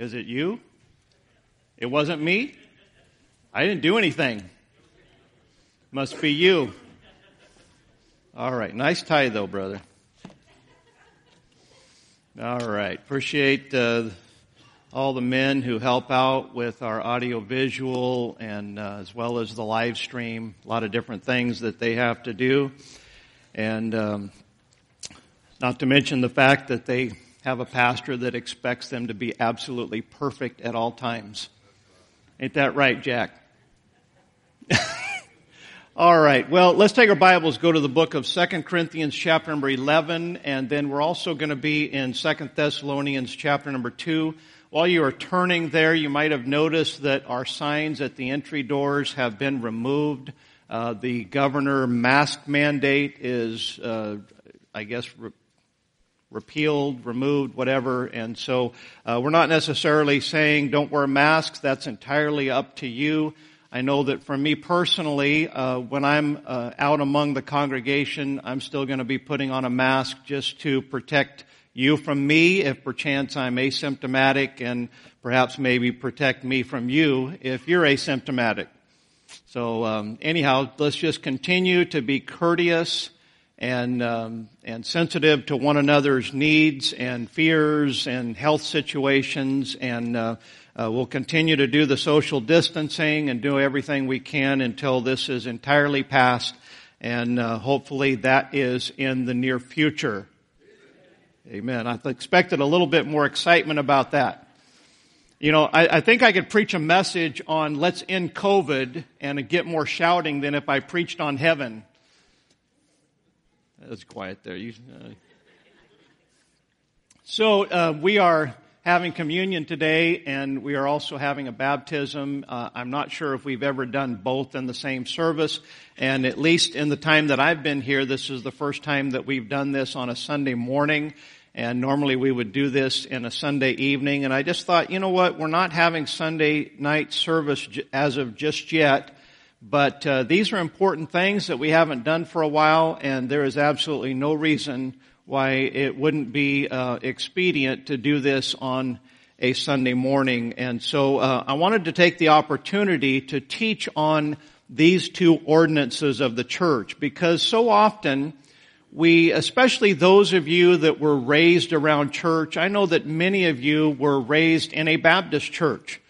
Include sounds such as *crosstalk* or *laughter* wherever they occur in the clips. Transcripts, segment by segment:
Is it you? It wasn't me? I didn't do anything. Must be you. All right. Nice tie, though, brother. All right. Appreciate uh, all the men who help out with our audio visual and uh, as well as the live stream. A lot of different things that they have to do. And um, not to mention the fact that they have a pastor that expects them to be absolutely perfect at all times. Ain't that right, Jack? *laughs* All right. Well, let's take our Bibles, go to the book of Second Corinthians chapter number 11, and then we're also going to be in Second Thessalonians chapter number 2. While you are turning there, you might have noticed that our signs at the entry doors have been removed. Uh, the governor mask mandate is, uh, I guess, re- repealed, removed, whatever. And so uh, we're not necessarily saying don't wear masks. That's entirely up to you. I know that for me personally, uh, when I'm uh, out among the congregation, I'm still going to be putting on a mask just to protect you from me if perchance I'm asymptomatic and perhaps maybe protect me from you if you're asymptomatic. So um, anyhow, let's just continue to be courteous and um, and sensitive to one another's needs and fears and health situations and uh, uh, we'll continue to do the social distancing and do everything we can until this is entirely past, and uh, hopefully that is in the near future. Amen. I expected a little bit more excitement about that. You know, I, I, think I could preach a message on let's end COVID and get more shouting than if I preached on heaven. That's quiet there. You, uh... So uh, we are having communion today, and we are also having a baptism. Uh, I'm not sure if we've ever done both in the same service, and at least in the time that I've been here, this is the first time that we've done this on a Sunday morning. And normally we would do this in a Sunday evening. And I just thought, you know what? We're not having Sunday night service as of just yet. But uh, these are important things that we haven't done for a while, and there is absolutely no reason why it wouldn't be uh, expedient to do this on a Sunday morning. And so uh, I wanted to take the opportunity to teach on these two ordinances of the church because so often we, especially those of you that were raised around church, I know that many of you were raised in a Baptist church.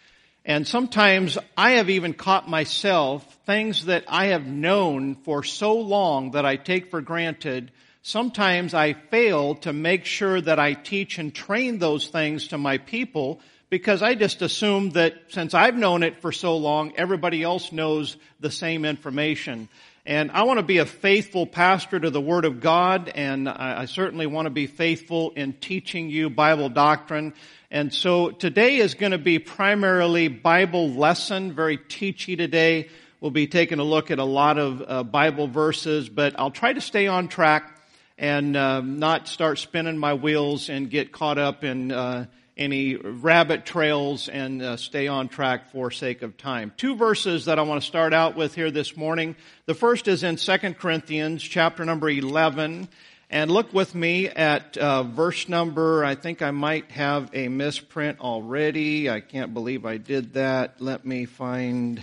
And sometimes I have even caught myself things that I have known for so long that I take for granted Sometimes I fail to make sure that I teach and train those things to my people because I just assume that since I've known it for so long, everybody else knows the same information. And I want to be a faithful pastor to the Word of God, and I, certainly want to be faithful in teaching you Bible doctrine. And so today is going to be primarily Bible lesson, very teachy today. We'll be taking a look at a lot of uh, Bible verses, but I'll try to stay on track and um, not start spinning my wheels and get caught up in uh, any rabbit trails and uh, stay on track for sake of time. Two verses that I want to start out with here this morning. The first is in 2 Corinthians chapter number 11. And look with me at uh, verse number, I think I might have a misprint already. I can't believe I did that. Let me find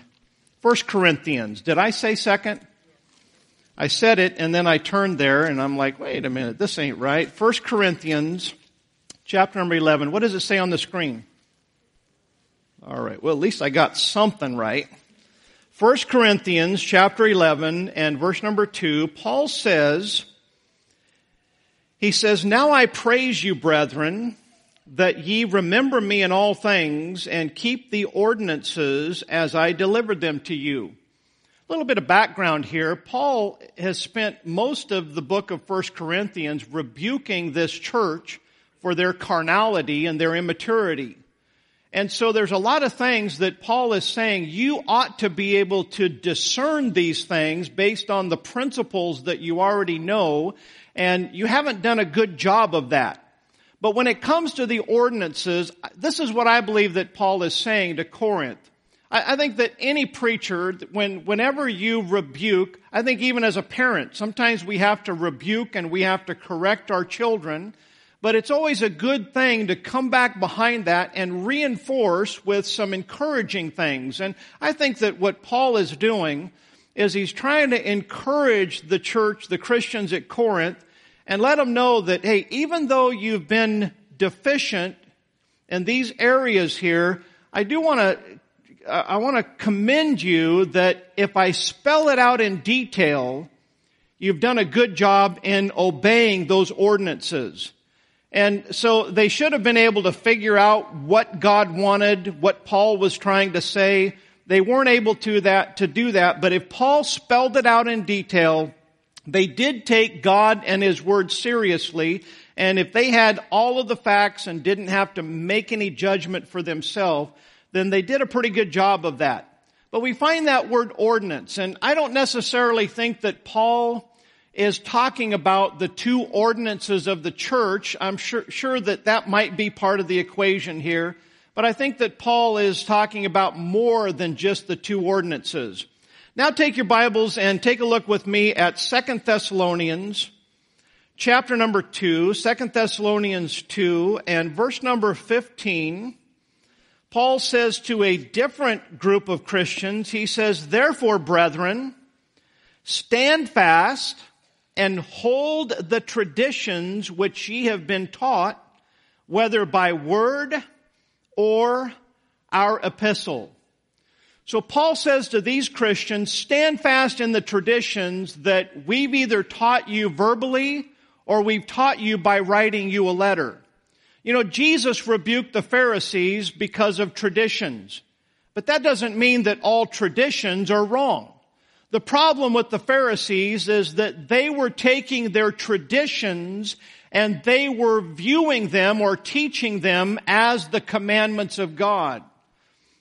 First Corinthians. Did I say second? I said it and then I turned there and I'm like, wait a minute, this ain't right. First Corinthians chapter number 11. What does it say on the screen? All right. Well, at least I got something right. First Corinthians chapter 11 and verse number 2, Paul says, he says, Now I praise you, brethren, that ye remember me in all things and keep the ordinances as I delivered them to you. A little bit of background here. Paul has spent most of the book of 1 Corinthians rebuking this church for their carnality and their immaturity. And so there's a lot of things that Paul is saying you ought to be able to discern these things based on the principles that you already know, and you haven't done a good job of that. But when it comes to the ordinances, this is what I believe that Paul is saying to Corinth. I, I think that any preacher, when, whenever you rebuke, I think even as a parent, sometimes we have to rebuke and we have to correct our children. But it's always a good thing to come back behind that and reinforce with some encouraging things. And I think that what Paul is doing is he's trying to encourage the church, the Christians at Corinth, and let them know that, hey, even though you've been deficient in these areas here, I do want to, I want to commend you that if I spell it out in detail, you've done a good job in obeying those ordinances. And so they should have been able to figure out what God wanted, what Paul was trying to say. They weren't able to that, to do that, but if Paul spelled it out in detail, they did take God and His Word seriously, and if they had all of the facts and didn't have to make any judgment for themselves, then they did a pretty good job of that. But we find that word ordinance, and I don't necessarily think that Paul is talking about the two ordinances of the church. I'm sure, sure that that might be part of the equation here. But I think that Paul is talking about more than just the two ordinances. Now take your Bibles and take a look with me at Second Thessalonians chapter number 2, 2 Thessalonians 2 and verse number 15. Paul says to a different group of Christians, he says, therefore brethren, stand fast and hold the traditions which ye have been taught, whether by word or our epistle. So Paul says to these Christians, stand fast in the traditions that we've either taught you verbally or we've taught you by writing you a letter. You know, Jesus rebuked the Pharisees because of traditions. But that doesn't mean that all traditions are wrong. The problem with the Pharisees is that they were taking their traditions and they were viewing them or teaching them as the commandments of God.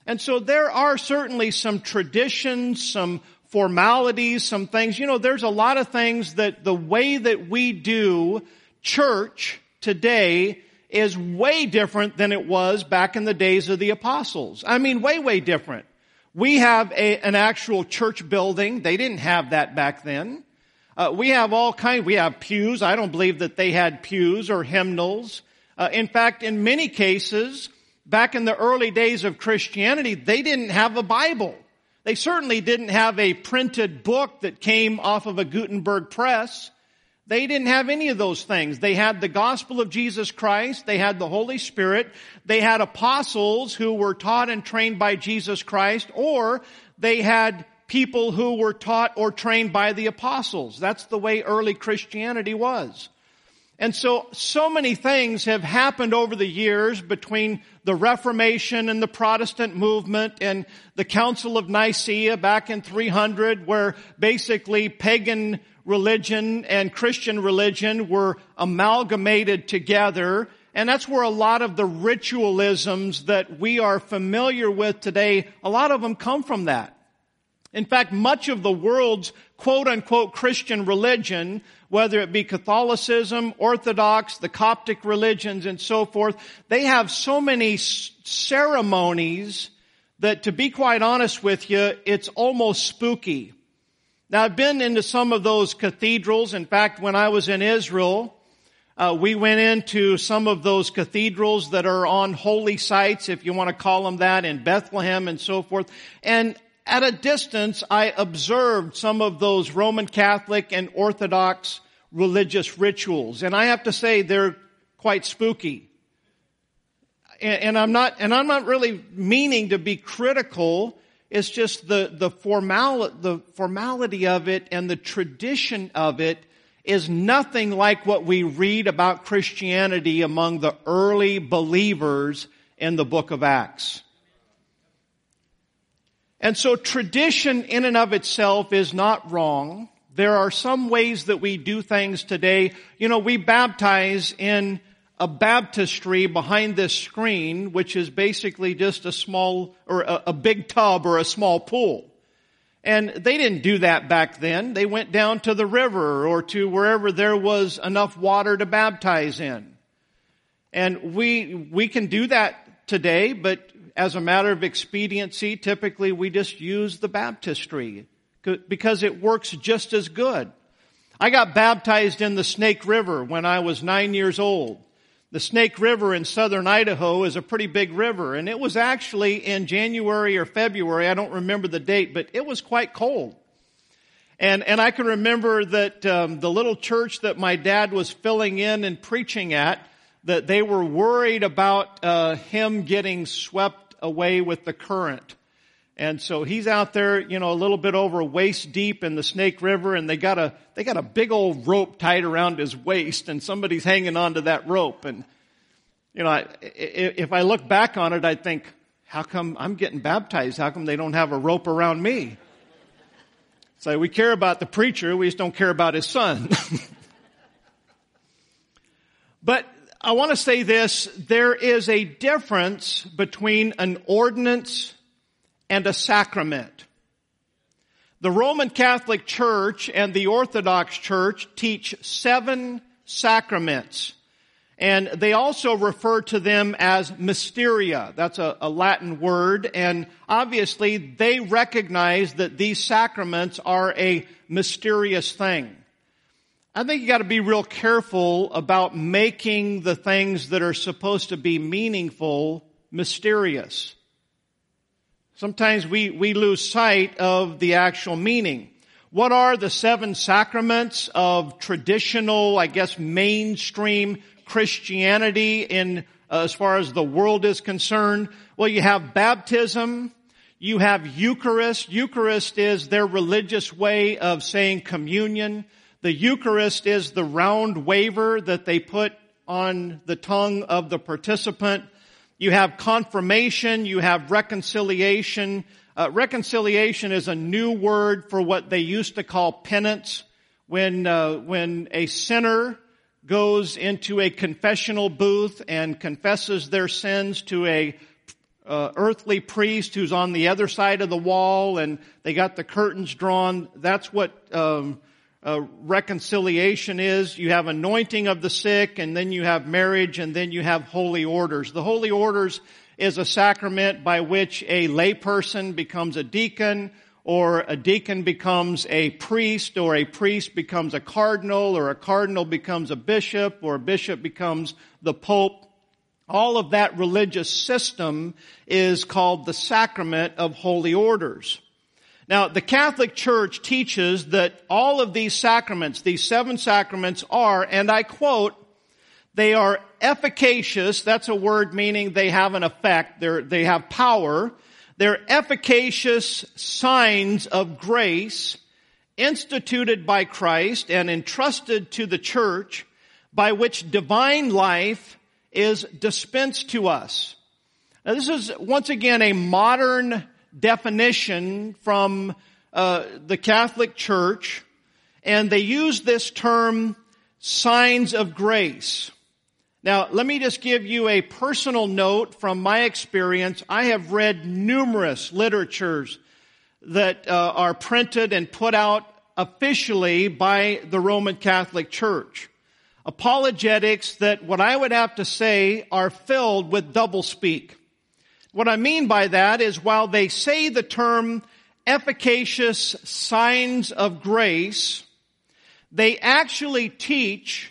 And so there are certainly some traditions, some formalities, some things. You know, there's a lot of things that the way that we do church today is way different than it was back in the days of the apostles. I mean, way, way different. We have a, an actual church building. They didn't have that back then. Uh, we have all kind. We have pews. I don't believe that they had pews or hymnals. Uh, in fact, in many cases, back in the early days of Christianity, they didn't have a Bible. They certainly didn't have a printed book that came off of a Gutenberg press. They didn't have any of those things. They had the gospel of Jesus Christ. They had the Holy Spirit. They had apostles who were taught and trained by Jesus Christ, or they had people who were taught or trained by the apostles. That's the way early Christianity was. And so, so many things have happened over the years between the Reformation and the Protestant movement and the Council of Nicaea back in 300 where basically pagan religion and Christian religion were amalgamated together. And that's where a lot of the ritualisms that we are familiar with today, a lot of them come from that. In fact, much of the world's quote unquote Christian religion, whether it be Catholicism, Orthodox, the Coptic religions and so forth, they have so many ceremonies that to be quite honest with you, it's almost spooky. Now I've been into some of those cathedrals. In fact, when I was in Israel, uh, we went into some of those cathedrals that are on holy sites, if you want to call them that, in Bethlehem and so forth. And at a distance, I observed some of those Roman Catholic and Orthodox religious rituals. And I have to say they're quite spooky. And, and I'm not, and I'm not really meaning to be critical it's just the, the, formal, the formality of it and the tradition of it is nothing like what we read about Christianity among the early believers in the book of Acts. And so tradition in and of itself is not wrong. There are some ways that we do things today. You know, we baptize in a baptistry behind this screen, which is basically just a small or a, a, big tub or a small pool. And they didn't do that back then. They went down to the river or to wherever there was enough water to baptize in. And we, we can do that today, but as a matter of expediency, typically we just use the baptistry because it works just as good. I got baptized in the Snake River when I was nine years old. The Snake River in southern Idaho is a pretty big river, and it was actually in January or February, I don't remember the date, but it was quite cold. And, and I can remember that um, the little church that my dad was filling in and preaching at, that they were worried about uh, him getting swept away with the current. And so he's out there, you know, a little bit over waist deep in the Snake River and they got a, they got a big old rope tied around his waist and somebody's hanging onto that rope. And, you know, I, if I look back on it, I think, how come I'm getting baptized? How come they don't have a rope around me? So we care about the preacher, we just don't care about his son. *laughs* but I want to say this, there is a difference between an ordinance and a sacrament. The Roman Catholic Church and the Orthodox Church teach seven sacraments. And they also refer to them as mysteria. That's a, a, Latin word. And obviously they recognize that these sacraments are a mysterious thing. I think you gotta be real careful about making the things that are supposed to be meaningful mysterious. Sometimes we, we lose sight of the actual meaning. What are the seven sacraments of traditional, I guess, mainstream Christianity in, uh, as far as the world is concerned? Well, you have baptism, you have Eucharist. Eucharist is their religious way of saying communion. The Eucharist is the round waver that they put on the tongue of the participant. You have confirmation, you have reconciliation. Uh, reconciliation is a new word for what they used to call penance. When, uh, when a sinner goes into a confessional booth and confesses their sins to a uh, earthly priest who's on the other side of the wall and they got the curtains drawn. That's what um, uh, reconciliation is. You have anointing of the sick, and then you have marriage, and then you have holy orders. The holy orders is a sacrament by which a layperson becomes a deacon, or a deacon becomes a priest, or a priest becomes a cardinal, or a cardinal becomes a bishop, or a bishop becomes the pope. All of that religious system is called the sacrament of holy orders. Now, the Catholic Church teaches that all of these sacraments, these seven sacraments are, and I quote, they are efficacious. That's a word meaning they have an effect. They're, they have power. They're efficacious signs of grace instituted by Christ and entrusted to the church by which divine life is dispensed to us. Now this is once again a modern definition from uh, the Catholic Church, and they use this term signs of grace. Now, let me just give you a personal note from my experience. I have read numerous literatures that uh, are printed and put out officially by the Roman Catholic Church. Apologetics that what I would have to say are filled with doublespeak. What I mean by that is while they say the term efficacious signs of grace, they actually teach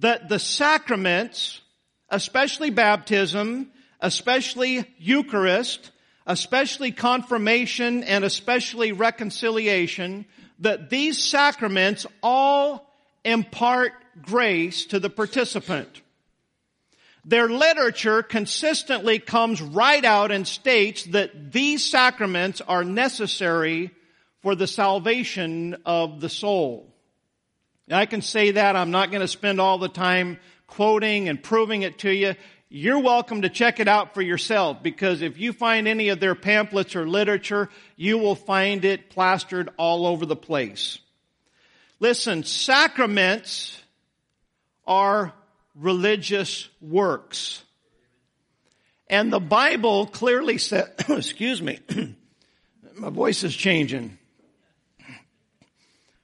that the sacraments, especially baptism, especially Eucharist, especially confirmation, and especially reconciliation, that these sacraments all impart grace to the participant. Their literature consistently comes right out and states that these sacraments are necessary for the salvation of the soul. Now, I can say that. I'm not going to spend all the time quoting and proving it to you. You're welcome to check it out for yourself because if you find any of their pamphlets or literature, you will find it plastered all over the place. Listen, sacraments are religious works. And the Bible clearly said, *clears throat* excuse me, *clears throat* my voice is changing.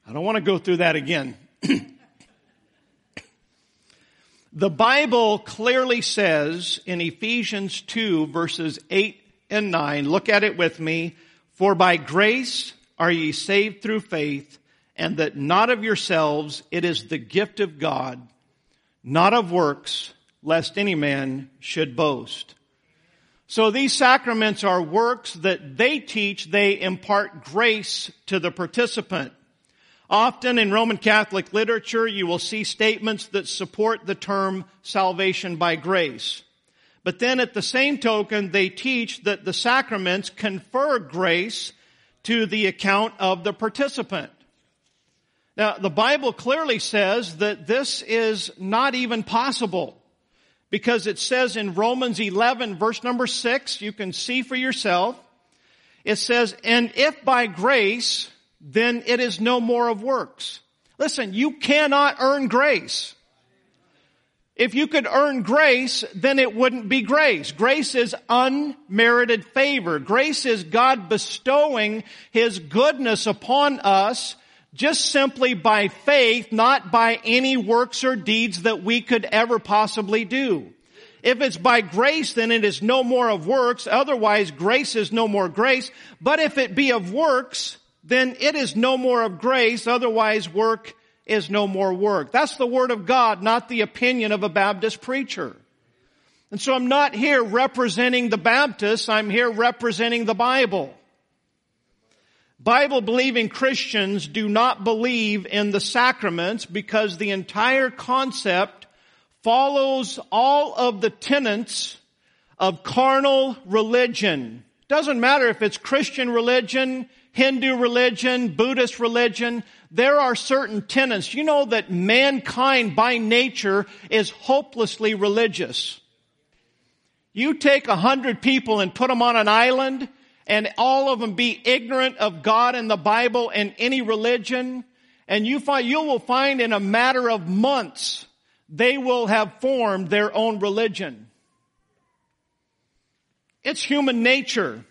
I don't want to go through that again. *clears throat* the Bible clearly says in Ephesians 2 verses 8 and 9, look at it with me, for by grace are ye saved through faith, and that not of yourselves, it is the gift of God, not of works, lest any man should boast. So these sacraments are works that they teach, they impart grace to the participant. Often in Roman Catholic literature, you will see statements that support the term salvation by grace. But then at the same token, they teach that the sacraments confer grace to the account of the participant. Now, the Bible clearly says that this is not even possible because it says in Romans 11 verse number 6, you can see for yourself, it says, and if by grace, then it is no more of works. Listen, you cannot earn grace. If you could earn grace, then it wouldn't be grace. Grace is unmerited favor. Grace is God bestowing His goodness upon us just simply by faith, not by any works or deeds that we could ever possibly do. If it's by grace, then it is no more of works. Otherwise, grace is no more grace. But if it be of works, then it is no more of grace. Otherwise, work is no more work. That's the word of God, not the opinion of a Baptist preacher. And so I'm not here representing the Baptists, I'm here representing the Bible. Bible believing Christians do not believe in the sacraments because the entire concept follows all of the tenets of carnal religion. Doesn't matter if it's Christian religion, Hindu religion, Buddhist religion, there are certain tenets. You know that mankind by nature is hopelessly religious. You take a hundred people and put them on an island and all of them be ignorant of God and the Bible and any religion, and you find, you will find in a matter of months, they will have formed their own religion. It's human nature.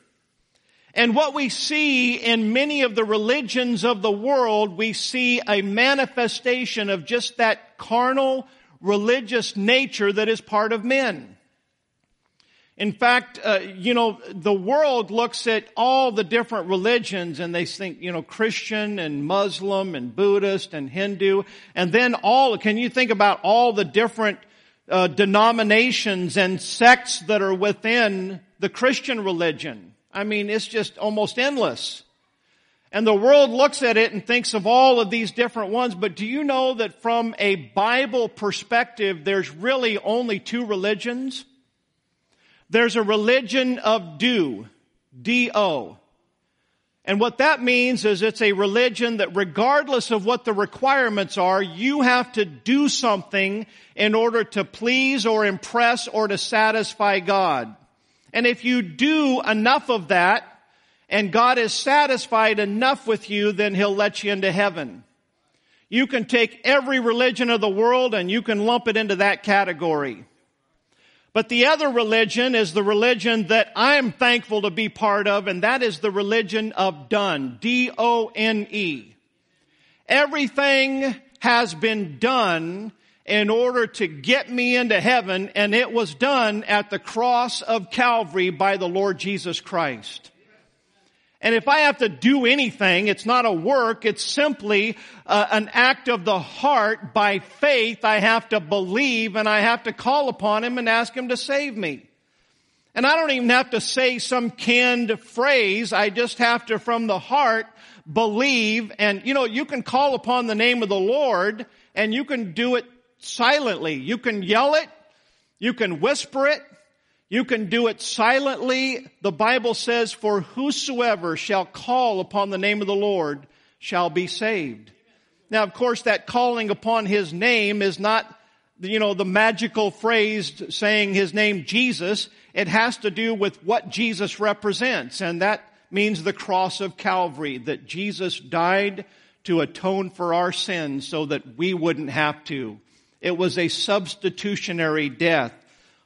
And what we see in many of the religions of the world, we see a manifestation of just that carnal religious nature that is part of men. In fact, uh, you know, the world looks at all the different religions and they think, you know, Christian and Muslim and Buddhist and Hindu, and then all, can you think about all the different uh, denominations and sects that are within the Christian religion? I mean, it's just almost endless. And the world looks at it and thinks of all of these different ones, but do you know that from a Bible perspective, there's really only two religions? There's a religion of do, D-O. And what that means is it's a religion that regardless of what the requirements are, you have to do something in order to please or impress or to satisfy God. And if you do enough of that, and God is satisfied enough with you, then He'll let you into heaven. You can take every religion of the world and you can lump it into that category. But the other religion is the religion that I'm thankful to be part of, and that is the religion of done. D-O-N-E. Everything has been done in order to get me into heaven, and it was done at the cross of Calvary by the Lord Jesus Christ. And if I have to do anything, it's not a work, it's simply uh, an act of the heart by faith. I have to believe and I have to call upon Him and ask Him to save me. And I don't even have to say some canned phrase. I just have to, from the heart, believe. And, you know, you can call upon the name of the Lord and you can do it silently. You can yell it. You can whisper it. You can do it silently. The Bible says, for whosoever shall call upon the name of the Lord shall be saved. Now, of course, that calling upon His name is not, you know, the magical phrase saying His name Jesus. It has to do with what Jesus represents. And that means the cross of Calvary, that Jesus died to atone for our sins so that we wouldn't have to. It was a substitutionary death.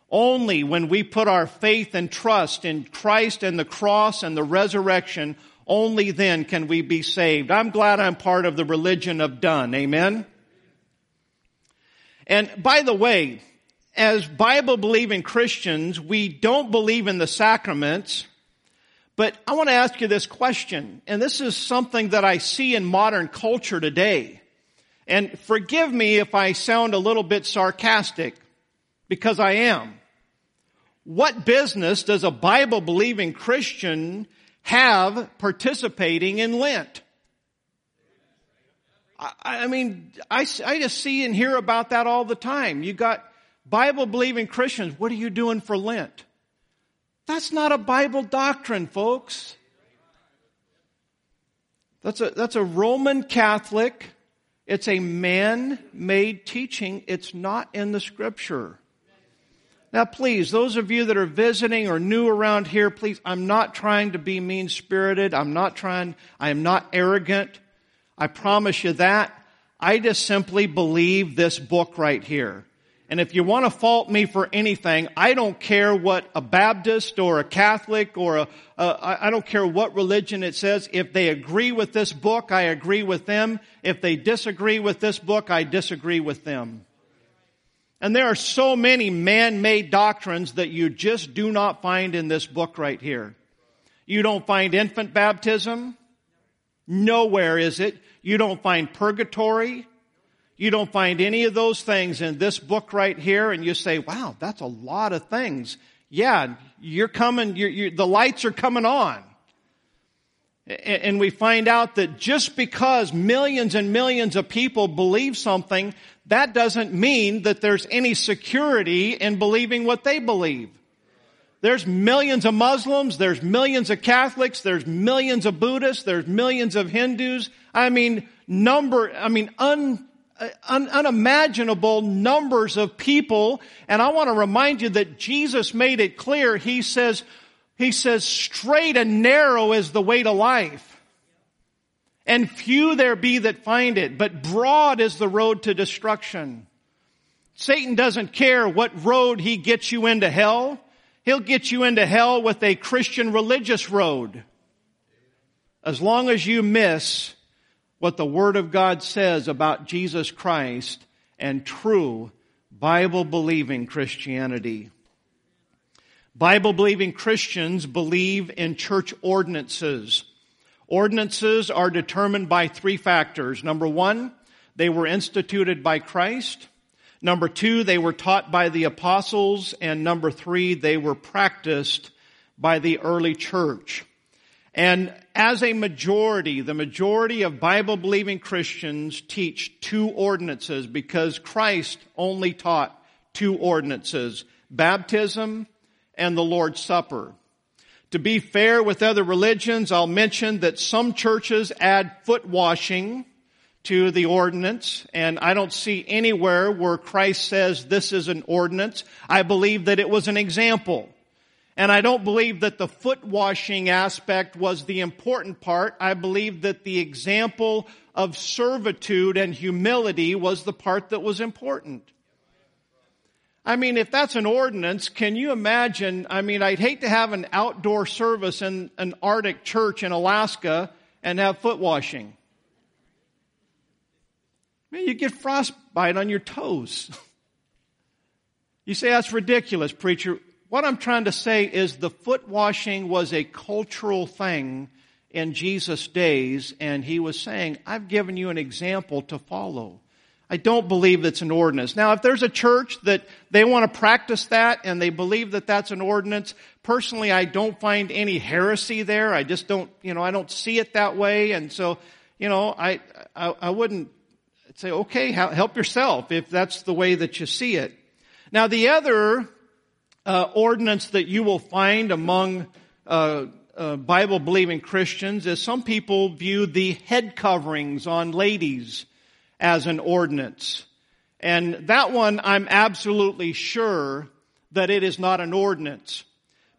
Only when we put our faith and trust in Christ and the cross and the resurrection, only then can we be saved. I'm glad I'm part of the religion of done. Amen? And by the way, as Bible believing Christians, we don't believe in the sacraments, but I want to ask you this question, and this is something that I see in modern culture today. And forgive me if I sound a little bit sarcastic, because I am. What business does a Bible believing Christian have participating in Lent? I, I mean, I, I just see and hear about that all the time. You got Bible believing Christians. What are you doing for Lent? That's not a Bible doctrine, folks. That's a, that's a Roman Catholic. It's a man-made teaching. It's not in the scripture. Now please, those of you that are visiting or new around here, please, I'm not trying to be mean-spirited. I'm not trying, I am not arrogant. I promise you that. I just simply believe this book right here. And if you want to fault me for anything, I don't care what a Baptist or a Catholic or a, a I don't care what religion it says. If they agree with this book, I agree with them. If they disagree with this book, I disagree with them. And there are so many man-made doctrines that you just do not find in this book right here. You don't find infant baptism. Nowhere is it. You don't find purgatory. You don't find any of those things in this book right here, and you say, wow, that's a lot of things. Yeah, you're coming, you're, you're, the lights are coming on. And we find out that just because millions and millions of people believe something, that doesn't mean that there's any security in believing what they believe. There's millions of Muslims, there's millions of Catholics, there's millions of Buddhists, there's millions of Hindus. I mean, number, I mean, un, un, unimaginable numbers of people. And I want to remind you that Jesus made it clear. He says, he says, straight and narrow is the way to life. And few there be that find it, but broad is the road to destruction. Satan doesn't care what road he gets you into hell. He'll get you into hell with a Christian religious road. As long as you miss what the Word of God says about Jesus Christ and true Bible believing Christianity. Bible believing Christians believe in church ordinances. Ordinances are determined by three factors. Number one, they were instituted by Christ. Number two, they were taught by the apostles. And number three, they were practiced by the early church. And as a majority, the majority of Bible believing Christians teach two ordinances because Christ only taught two ordinances, baptism and the Lord's Supper. To be fair with other religions, I'll mention that some churches add foot washing to the ordinance, and I don't see anywhere where Christ says this is an ordinance. I believe that it was an example. And I don't believe that the foot washing aspect was the important part. I believe that the example of servitude and humility was the part that was important. I mean, if that's an ordinance, can you imagine? I mean, I'd hate to have an outdoor service in an Arctic church in Alaska and have foot washing. Man, you get frostbite on your toes. *laughs* You say that's ridiculous, preacher. What I'm trying to say is the foot washing was a cultural thing in Jesus' days, and he was saying, I've given you an example to follow. I don't believe it's an ordinance. Now, if there's a church that they want to practice that and they believe that that's an ordinance, personally, I don't find any heresy there. I just don't, you know, I don't see it that way. And so, you know, I, I, I wouldn't say, okay, help yourself if that's the way that you see it. Now, the other uh, ordinance that you will find among uh, uh, Bible believing Christians is some people view the head coverings on ladies as an ordinance. And that one, I'm absolutely sure that it is not an ordinance.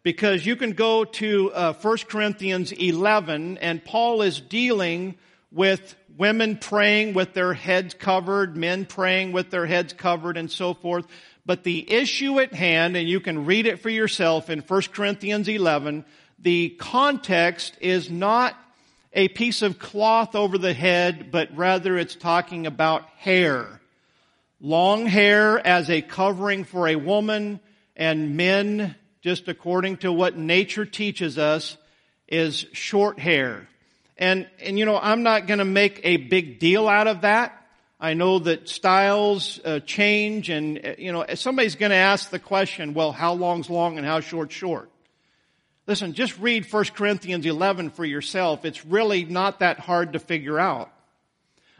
Because you can go to uh, 1 Corinthians 11 and Paul is dealing with women praying with their heads covered, men praying with their heads covered and so forth. But the issue at hand, and you can read it for yourself in 1 Corinthians 11, the context is not a piece of cloth over the head, but rather it's talking about hair. Long hair as a covering for a woman and men, just according to what nature teaches us, is short hair. And, and you know, I'm not gonna make a big deal out of that. I know that styles uh, change and, uh, you know, somebody's to ask the question, well, how long's long and how short's short? Listen, just read 1 Corinthians 11 for yourself. It's really not that hard to figure out.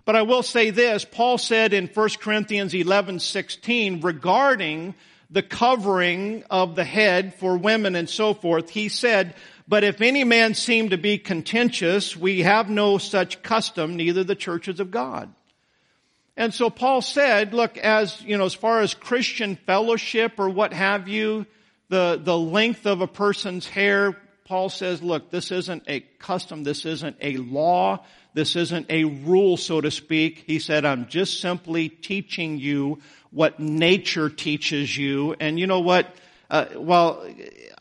But I will say this, Paul said in 1 Corinthians 11, 16 regarding the covering of the head for women and so forth, he said, but if any man seem to be contentious, we have no such custom, neither the churches of God. And so Paul said, look, as, you know, as far as Christian fellowship or what have you, the, the length of a person's hair, Paul says, look, this isn't a custom, this isn't a law, this isn't a rule, so to speak. He said, I'm just simply teaching you what nature teaches you. And you know what? Uh, well,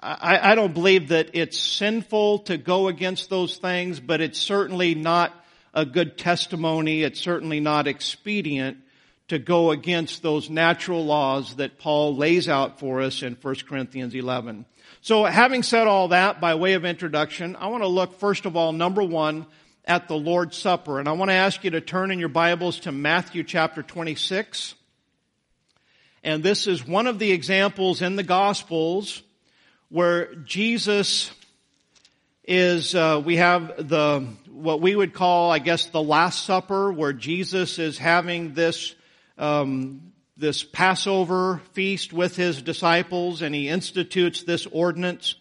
I, I don't believe that it's sinful to go against those things, but it's certainly not a good testimony. It's certainly not expedient to go against those natural laws that Paul lays out for us in 1 Corinthians 11. So having said all that by way of introduction, I want to look first of all, number one, at the Lord's Supper. And I want to ask you to turn in your Bibles to Matthew chapter 26. And this is one of the examples in the Gospels where Jesus is, uh, we have the what we would call, I guess, the Last Supper, where Jesus is having this um, this Passover feast with his disciples, and he institutes this ordinance.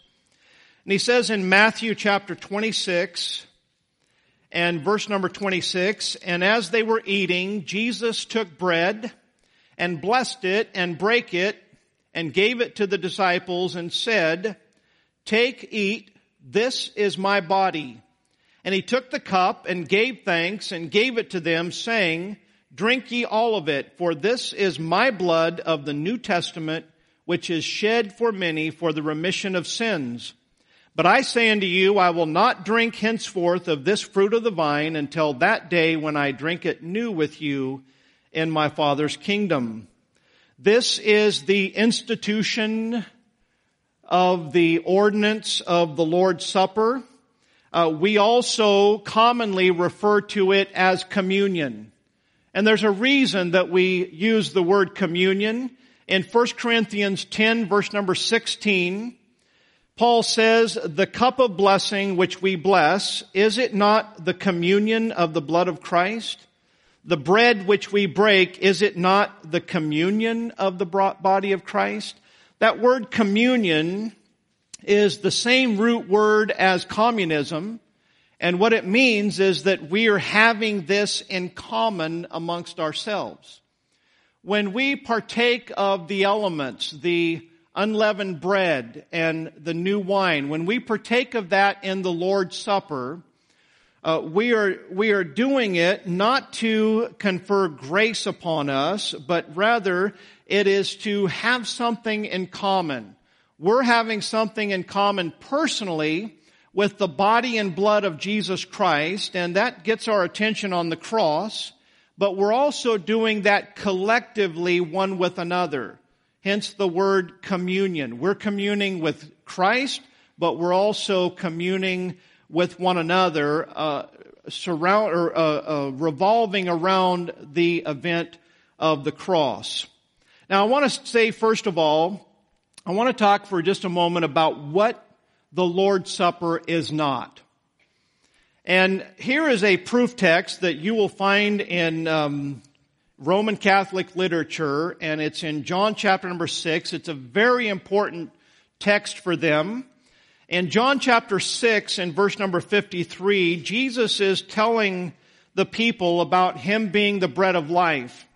And he says in Matthew chapter 26 and verse number 26, and as they were eating, Jesus took bread and blessed it and brake it and gave it to the disciples and said, Take, eat, this is my body. And he took the cup and gave thanks and gave it to them saying, Drink ye all of it, for this is my blood of the New Testament, which is shed for many for the remission of sins. But I say unto you, I will not drink henceforth of this fruit of the vine until that day when I drink it new with you in my Father's kingdom. This is the institution of the ordinance of the Lord's Supper. Uh, we also commonly refer to it as communion. And there's a reason that we use the word communion. In 1 Corinthians 10 verse number 16, Paul says, the cup of blessing which we bless, is it not the communion of the blood of Christ? The bread which we break, is it not the communion of the body of Christ? That word communion is the same root word as communism. And what it means is that we are having this in common amongst ourselves. When we partake of the elements, the unleavened bread and the new wine, when we partake of that in the Lord's Supper, uh, we are we are doing it not to confer grace upon us, but rather it is to have something in common. We're having something in common personally with the body and blood of Jesus Christ, and that gets our attention on the cross, but we're also doing that collectively one with another. Hence the word communion. We're communing with Christ, but we're also communing with one another, uh, surround or uh, uh, revolving around the event of the cross. Now, I want to say first of all, I want to talk for just a moment about what the Lord's Supper is not. And here is a proof text that you will find in um, Roman Catholic literature, and it's in John chapter number six. It's a very important text for them. In John chapter 6 and verse number 53, Jesus is telling the people about Him being the bread of life.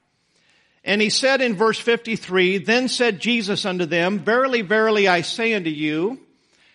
And He said in verse 53, Then said Jesus unto them, Verily, verily, I say unto you,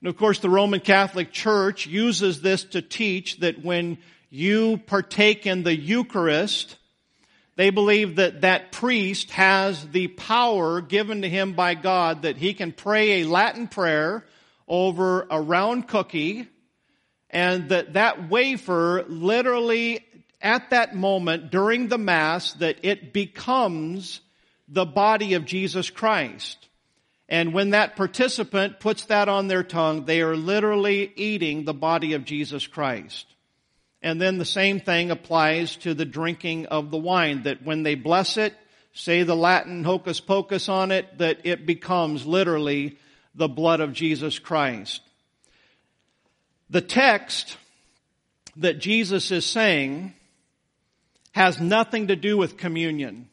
And of course, the Roman Catholic Church uses this to teach that when you partake in the Eucharist, They believe that that priest has the power given to him by God that he can pray a Latin prayer over a round cookie and that that wafer literally at that moment during the mass that it becomes the body of Jesus Christ. And when that participant puts that on their tongue, they are literally eating the body of Jesus Christ. And then the same thing applies to the drinking of the wine, that when they bless it, say the Latin hocus pocus on it, that it becomes literally the blood of Jesus Christ. The text that Jesus is saying has nothing to do with communion.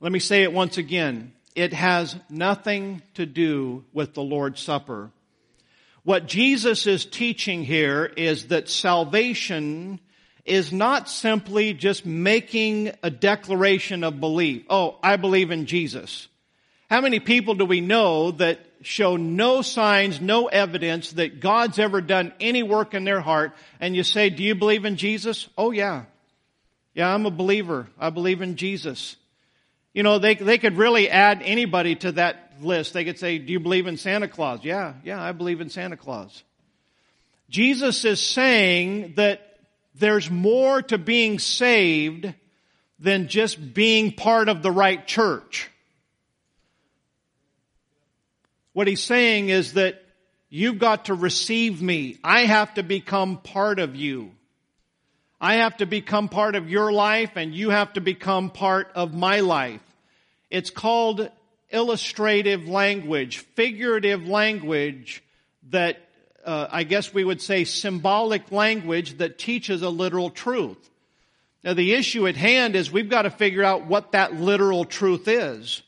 Let me say it once again. It has nothing to do with the Lord's Supper. What Jesus is teaching here is that salvation is not simply just making a declaration of belief. Oh, I believe in Jesus. How many people do we know that show no signs, no evidence that God's ever done any work in their heart and you say, do you believe in Jesus? Oh yeah. Yeah, I'm a believer. I believe in Jesus. You know, they, they could really add anybody to that list. They could say, do you believe in Santa Claus? Yeah, yeah, I believe in Santa Claus. Jesus is saying that there's more to being saved than just being part of the right church. What he's saying is that you've got to receive me. I have to become part of you. I have to become part of your life and you have to become part of my life. It's called illustrative language, figurative language that uh, I guess we would say symbolic language that teaches a literal truth. Now the issue at hand is we've got to figure out what that literal truth is.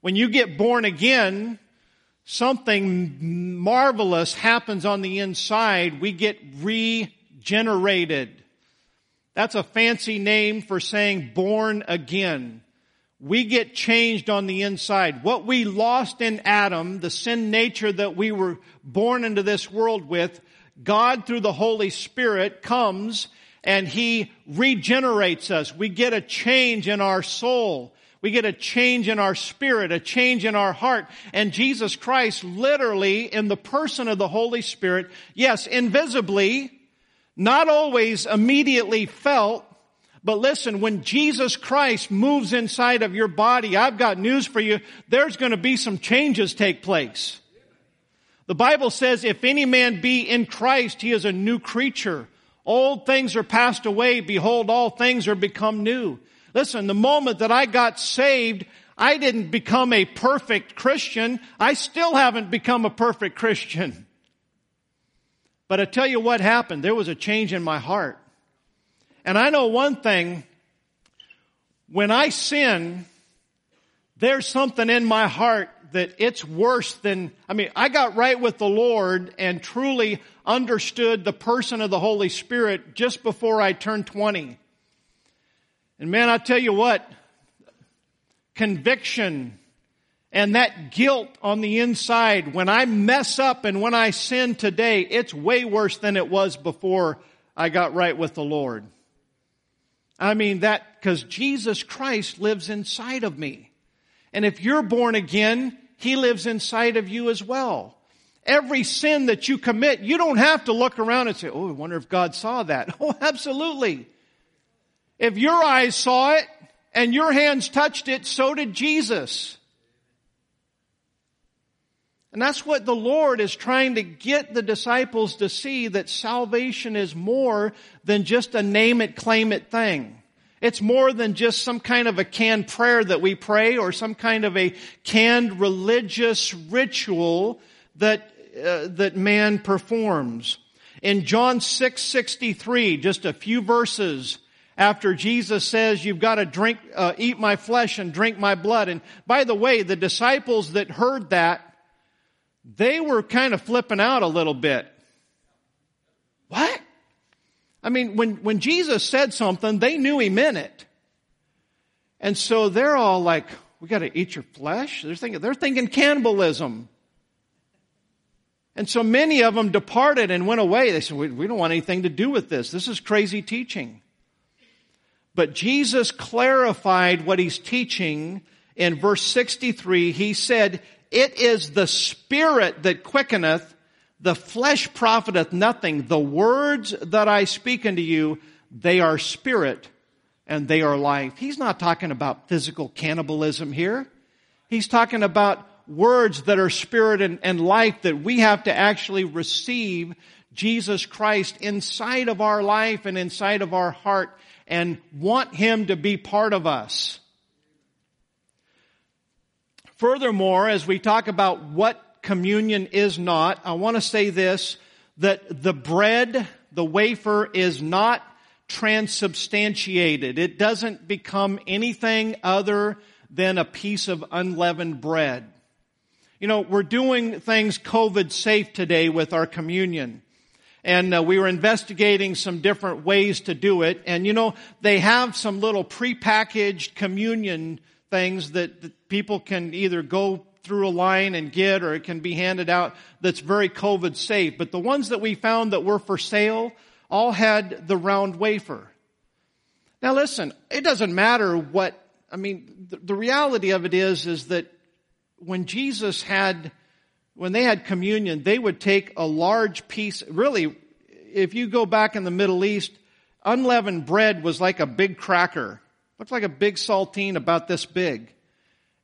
When you get born again, something marvelous happens on the inside. We get regenerated. That's a fancy name for saying born again. We get changed on the inside. What we lost in Adam, the sin nature that we were born into this world with, God through the Holy Spirit comes and He regenerates us. We get a change in our soul. We get a change in our spirit, a change in our heart. And Jesus Christ literally in the person of the Holy Spirit, yes, invisibly, not always immediately felt, but listen, when Jesus Christ moves inside of your body, I've got news for you. There's going to be some changes take place. The Bible says, if any man be in Christ, he is a new creature. Old things are passed away. Behold, all things are become new. Listen, the moment that I got saved, I didn't become a perfect Christian. I still haven't become a perfect Christian. *laughs* But I tell you what happened. There was a change in my heart. And I know one thing. When I sin, there's something in my heart that it's worse than, I mean, I got right with the Lord and truly understood the person of the Holy Spirit just before I turned 20. And man, I tell you what, conviction and that guilt on the inside, when I mess up and when I sin today, it's way worse than it was before I got right with the Lord. I mean that because Jesus Christ lives inside of me. And if you're born again, He lives inside of you as well. Every sin that you commit, you don't have to look around and say, oh, I wonder if God saw that. *laughs* Oh, absolutely. If your eyes saw it and your hands touched it, so did Jesus. And that's what the Lord is trying to get the disciples to see that salvation is more than just a name it, claim it thing. It's more than just some kind of a canned prayer that we pray or some kind of a canned religious ritual that, uh, that man performs. In John 6:63, just a few verses after Jesus says, you've got to drink, uh, eat my flesh and drink my blood. And by the way, the disciples that heard that, they were kind of flipping out a little bit. What? I mean, when, when Jesus said something, they knew he meant it. And so they're all like, we got to eat your flesh. They're thinking, they're thinking cannibalism. And so many of them departed and went away. They said, we, we don't want anything to do with this. This is crazy teaching. But Jesus clarified what he's teaching in verse 63. He said, it is the spirit that quickeneth, the flesh profiteth nothing. The words that I speak unto you, they are spirit and they are life. He's not talking about physical cannibalism here. He's talking about words that are spirit and, and life that we have to actually receive Jesus Christ inside of our life and inside of our heart and want Him to be part of us. Furthermore, as we talk about what communion is not, I want to say this, that the bread, the wafer is not transubstantiated. It doesn't become anything other than a piece of unleavened bread. You know, we're doing things COVID safe today with our communion. And uh, we were investigating some different ways to do it. And you know, they have some little prepackaged communion things that, that people can either go through a line and get or it can be handed out that's very COVID safe. But the ones that we found that were for sale all had the round wafer. Now listen, it doesn't matter what, I mean, the, the reality of it is, is that when Jesus had, when they had communion, they would take a large piece, really, if you go back in the Middle East, unleavened bread was like a big cracker. Looked like a big saltine about this big.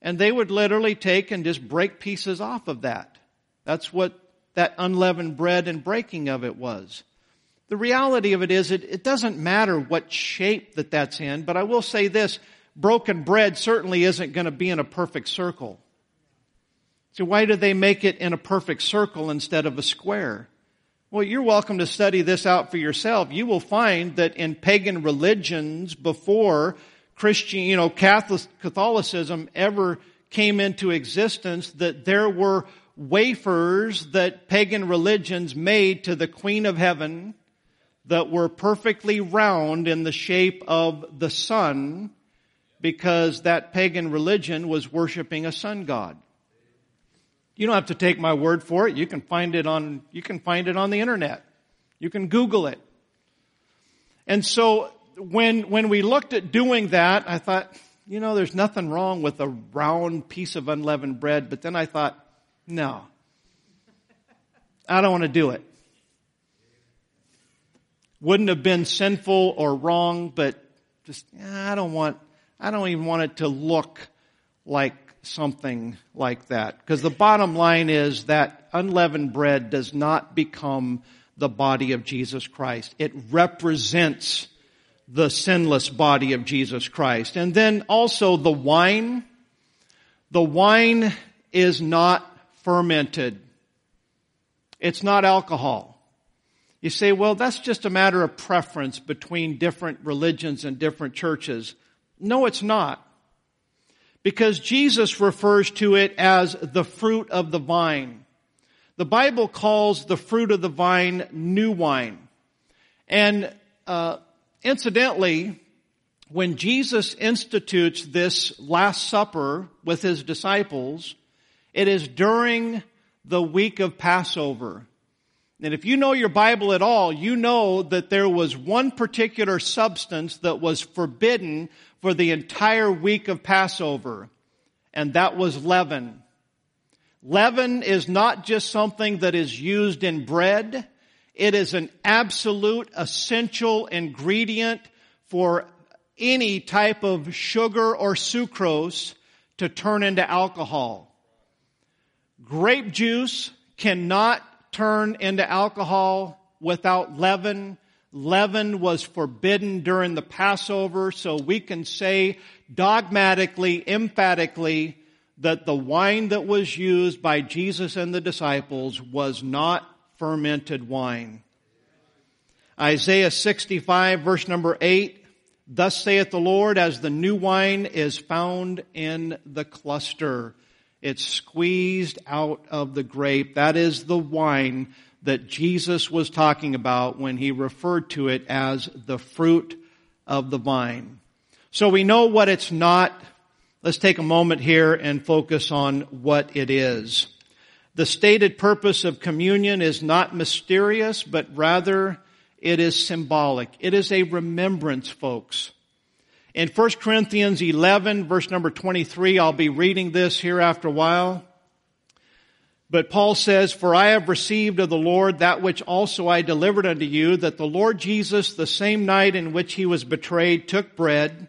And they would literally take and just break pieces off of that. That's what that unleavened bread and breaking of it was. The reality of it is it, it doesn't matter what shape that that's in, but I will say this, broken bread certainly isn't going to be in a perfect circle. So why do they make it in a perfect circle instead of a square? Well, you're welcome to study this out for yourself. You will find that in pagan religions before Christian, you know, Catholic, Catholicism ever came into existence that there were wafers that pagan religions made to the Queen of Heaven that were perfectly round in the shape of the sun because that pagan religion was worshiping a sun god. You don't have to take my word for it. You can find it on, you can find it on the internet. You can Google it. And so when, when we looked at doing that, I thought, you know, there's nothing wrong with a round piece of unleavened bread, but then I thought, no. I don't want to do it. Wouldn't have been sinful or wrong, but just, I don't want, I don't even want it to look like something like that. Because the bottom line is that unleavened bread does not become the body of Jesus Christ. It represents the sinless body of Jesus Christ. And then also the wine. The wine is not fermented. It's not alcohol. You say, well, that's just a matter of preference between different religions and different churches. No, it's not. Because Jesus refers to it as the fruit of the vine. The Bible calls the fruit of the vine new wine. And uh, Incidentally, when Jesus institutes this Last Supper with his disciples, it is during the week of Passover. And if you know your Bible at all, you know that there was one particular substance that was forbidden for the entire week of Passover, and that was leaven. Leaven is not just something that is used in bread, it is an absolute essential ingredient for any type of sugar or sucrose to turn into alcohol. Grape juice cannot turn into alcohol without leaven. Leaven was forbidden during the Passover, so we can say dogmatically, emphatically, that the wine that was used by Jesus and the disciples was not fermented wine. Isaiah 65 verse number 8, Thus saith the Lord, as the new wine is found in the cluster. It's squeezed out of the grape. That is the wine that Jesus was talking about when he referred to it as the fruit of the vine. So we know what it's not. Let's take a moment here and focus on what it is. The stated purpose of communion is not mysterious, but rather it is symbolic. It is a remembrance, folks. In 1 Corinthians 11 verse number 23, I'll be reading this here after a while. But Paul says, For I have received of the Lord that which also I delivered unto you, that the Lord Jesus, the same night in which he was betrayed, took bread,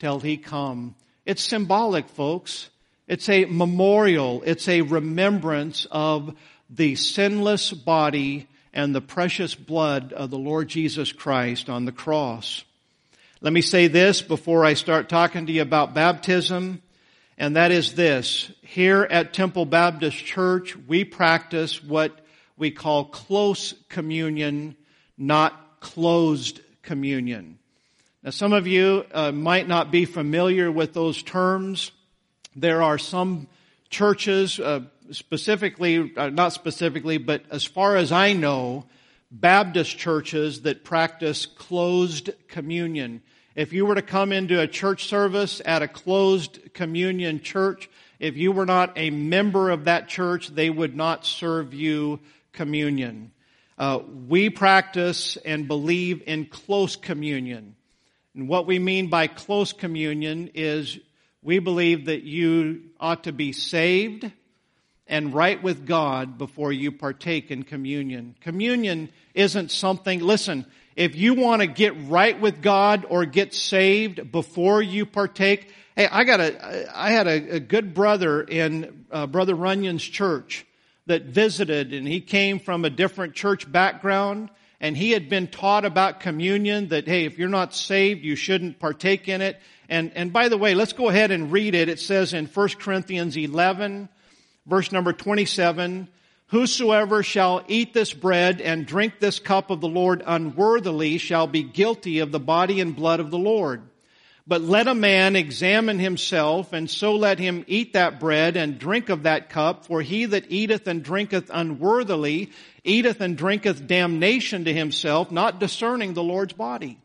till he come. It's symbolic, folks. It's a memorial. It's a remembrance of the sinless body and the precious blood of the Lord Jesus Christ on the cross. Let me say this before I start talking to you about baptism, and that is this. Here at Temple Baptist Church, we practice what we call close communion, not closed communion. Now some of you uh, might not be familiar with those terms. There are some churches, uh, specifically, uh, not specifically, but as far as I know, Baptist churches that practice closed communion. If you were to come into a church service at a closed communion church, if you were not a member of that church, they would not serve you communion. Uh, we practice and believe in close communion. And what we mean by close communion is we believe that you ought to be saved and right with God before you partake in communion. Communion isn't something, listen, if you want to get right with God or get saved before you partake, hey, I got a, I had a, a good brother in uh, Brother Runyon's church that visited and he came from a different church background and he had been taught about communion that, hey, if you're not saved, you shouldn't partake in it. And, and by the way, let's go ahead and read it. It says in 1 Corinthians 11, verse number 27, Whosoever shall eat this bread and drink this cup of the Lord unworthily shall be guilty of the body and blood of the Lord. But let a man examine himself, and so let him eat that bread and drink of that cup, for he that eateth and drinketh unworthily eateth and drinketh damnation to himself, not discerning the Lord's body.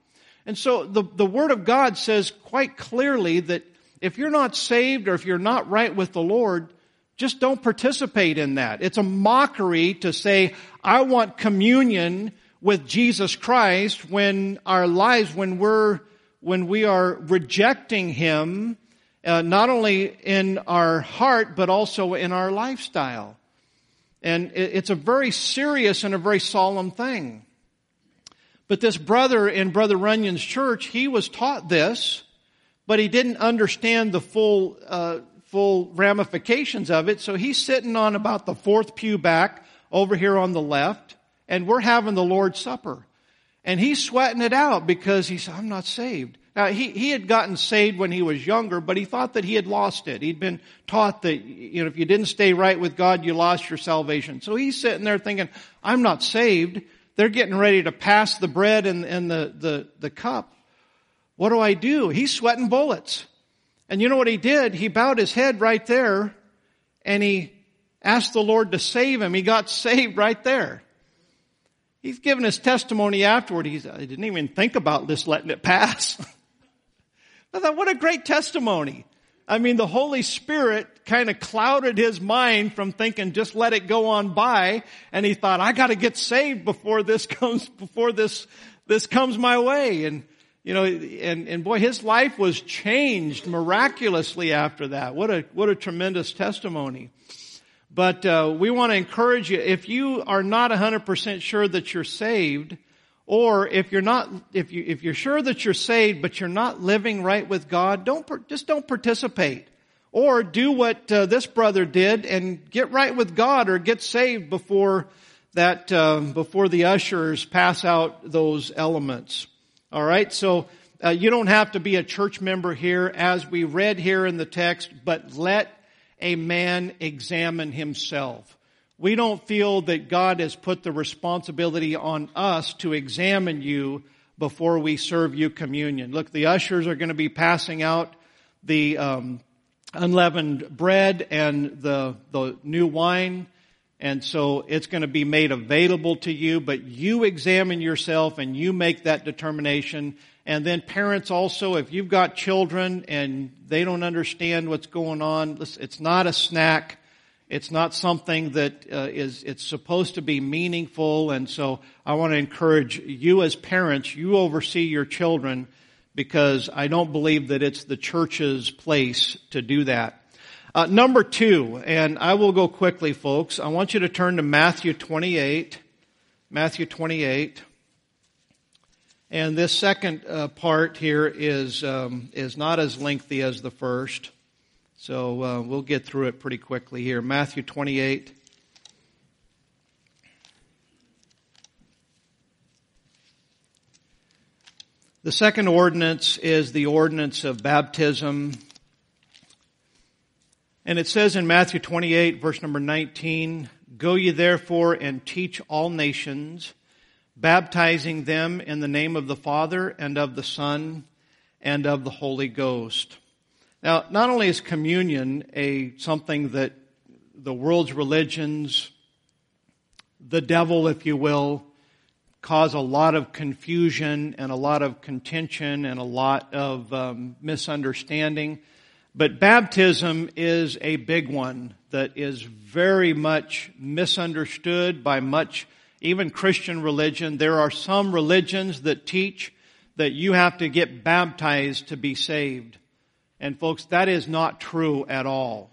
And so the, the Word of God says quite clearly that if you're not saved or if you're not right with the Lord, just don't participate in that. It's a mockery to say, I want communion with Jesus Christ when our lives, when we're, when we are rejecting Him, uh, not only in our heart, but also in our lifestyle. And it's a very serious and a very solemn thing. But this brother in Brother Runyon's church, he was taught this, but he didn't understand the full uh, full ramifications of it. So he's sitting on about the fourth pew back over here on the left, and we're having the Lord's Supper. And he's sweating it out because he said, I'm not saved. Now, he, he had gotten saved when he was younger, but he thought that he had lost it. He'd been taught that, you know, if you didn't stay right with God, you lost your salvation. So he's sitting there thinking, I'm not saved. They're getting ready to pass the bread and, and the, the, the cup. What do I do? He's sweating bullets. And you know what he did? He bowed his head right there and he asked the Lord to save him. He got *laughs* saved right there. He's given his testimony afterward. He didn't even think about this letting it pass. *laughs* I thought, what a great testimony. I mean, the Holy Spirit kind of clouded his mind from thinking, just let it go on by. And he thought, I got to get saved before this *laughs* comes, before this, this comes my way. And you know, and, and boy, his life was changed miraculously after that. What a, what a tremendous testimony. But uh, we want to encourage you, if you are not 100% sure that you're saved, or if you're not, if you, if you're sure that you're saved, but you're not living right with God, don't, just don't participate. Or do what uh, this brother did and get right with God or get saved before that, uh, before the ushers pass out those elements. All right, so uh, you don't have to be a church member here as we read here in the text, but let a man examine himself. We don't feel that God has put the responsibility on us to examine you, before we serve you communion. Look, the ushers are going to be passing out the um, unleavened bread and the the new wine. And so it's going to be made available to you, but you examine yourself and you make that determination. And then parents also, if you've got children and they don't understand what's going on, it's not a snack. It's not something that uh, is. it's supposed to be meaningful. And so I want to encourage you as parents, you oversee your children because I don't believe that it's the church's place to do that. Uh, number two, and I will go quickly, folks. I want you to turn to Matthew 28. Matthew 28. And this second uh, part here is um, is not as lengthy as the first, so uh, we'll get through it pretty quickly here. Matthew 28. The second ordinance is the ordinance of baptism. And it says in Matthew 28 verse number 19, Go ye therefore and teach all nations, baptizing them in the name of the Father and of the Son and of the Holy Ghost. Now, not only is communion a something that the world's religions, the devil, if you will, cause a lot of confusion and a lot of contention and a lot of um, misunderstanding. But baptism is a big one that is very much misunderstood by much, even Christian religion. There are some religions that teach that you have to get baptized to be saved. And folks, that is not true at all.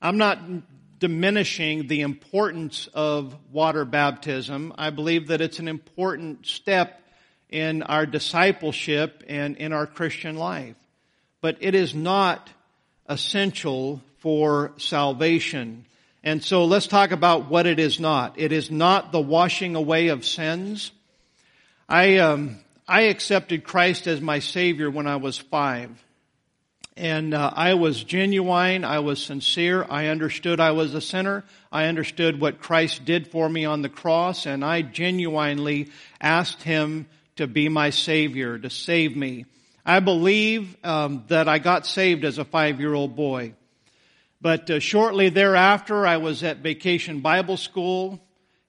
I'm not diminishing the importance of water baptism. I believe that it's an important step in our discipleship and in our Christian life but it is not essential for salvation. And so let's talk about what it is not. It is not the washing away of sins. I, um, I accepted Christ as my Savior when I was five. And uh, I was genuine. I was sincere. I understood I was a sinner. I understood what Christ did for me on the cross. And I genuinely asked Him to be my Savior, to save me. I believe um, that I got saved as a five-year-old boy. But uh, shortly thereafter, I was at Vacation Bible School,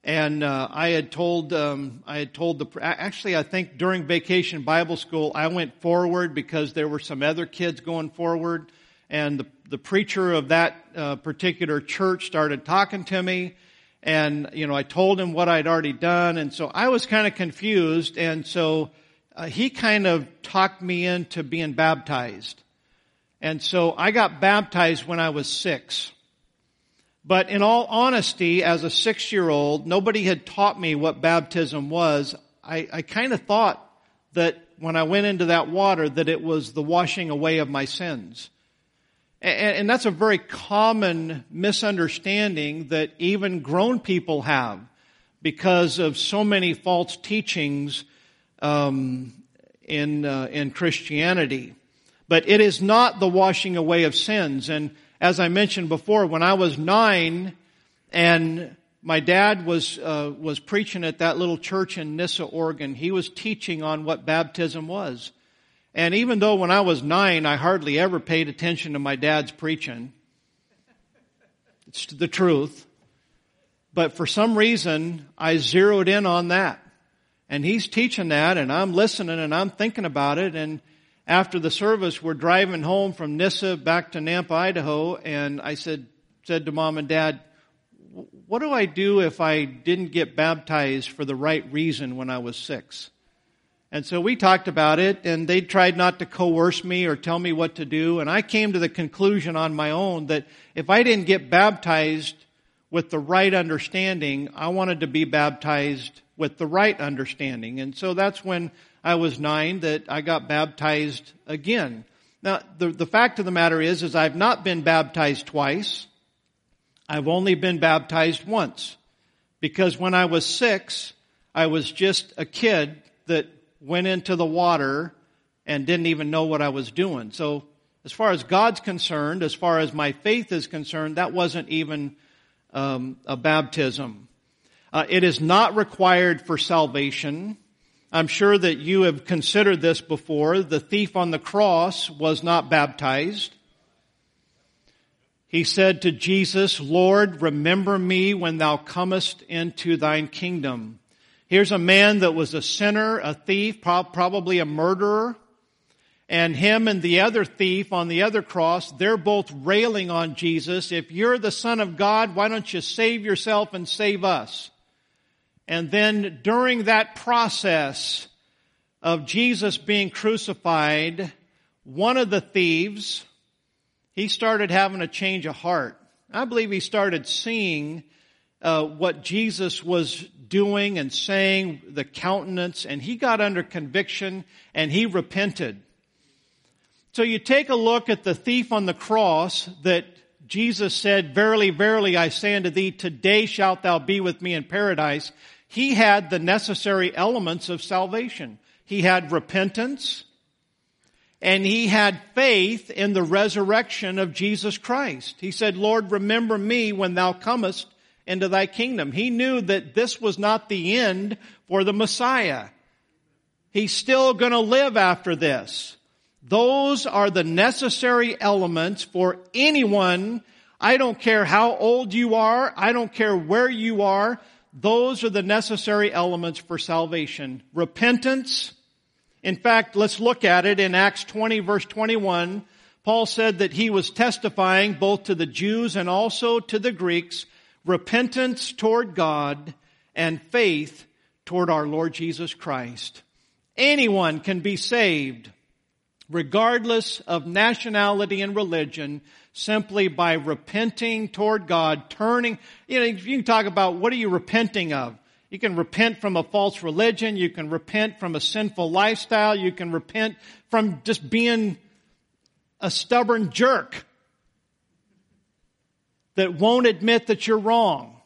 and uh, I had told um, I had told the actually I think during Vacation Bible School I went forward because there were some other kids going forward, and the the preacher of that uh, particular church started talking to me, and you know I told him what I'd already done, and so I was kind of confused, and so uh, he kind of talked me into being baptized. And so I got baptized when I was six. But in all honesty, as a six year old, nobody had taught me what baptism was. I, I kind of thought that when I went into that water that it was the washing away of my sins. And, and that's a very common misunderstanding that even grown people have because of so many false teachings um, in uh, in Christianity, but it is not the washing away of sins. And as I mentioned before, when I was nine, and my dad was uh, was preaching at that little church in Nyssa, Oregon, he was teaching on what baptism was. And even though when I was nine, I hardly ever paid attention to my dad's preaching, it's the truth. But for some reason, I zeroed in on that. And he's teaching that and I'm listening and I'm thinking about it. And after the service, we're driving home from Nyssa back to Nampa, Idaho. And I said, said to mom and dad, what do I do if I didn't get baptized for the right reason when I was six? And so we talked about it and they tried not to coerce me or tell me what to do. And I came to the conclusion on my own that if I didn't get baptized with the right understanding, I wanted to be baptized with the right understanding. And so that's when I was nine that I got baptized again. Now, the, the fact of the matter is, is I've not been baptized twice. I've only been baptized once. Because when I was six, I was just a kid that went into the water and didn't even know what I was doing. So, as far as God's concerned, as far as my faith is concerned, that wasn't even um, a baptism. Uh, it is not required for salvation. I'm sure that you have considered this before. The thief on the cross was not baptized. He said to Jesus, Lord, remember me when thou comest into thine kingdom. Here's a man that was a sinner, a thief, probably a murderer. And him and the other thief on the other cross, they're both railing on Jesus. If you're the son of God, why don't you save yourself and save us? And then during that process of Jesus being crucified, one of the thieves, he started having a change of heart. I believe he started seeing uh, what Jesus was doing and saying, the countenance, and he got under conviction and he repented. So you take a look at the thief on the cross that Jesus said, Verily, verily, I say unto thee, today shalt thou be with me in paradise. He had the necessary elements of salvation. He had repentance, and he had faith in the resurrection of Jesus Christ. He said, Lord, remember me when thou comest into thy kingdom. He knew that this was not the end for the Messiah. He's still gonna live after this. Those are the necessary elements for anyone. I don't care how old you are. I don't care where you are. Those are the necessary elements for salvation. Repentance. In fact, let's look at it in Acts 20 verse 21. Paul said that he was testifying both to the Jews and also to the Greeks, repentance toward God and faith toward our Lord Jesus Christ. Anyone can be saved regardless of nationality and religion, simply by repenting toward God, turning, you know, you can talk about what are you repenting of? You can repent from a false religion. You can repent from a sinful lifestyle. You can repent from just being a stubborn jerk that won't admit that you're wrong.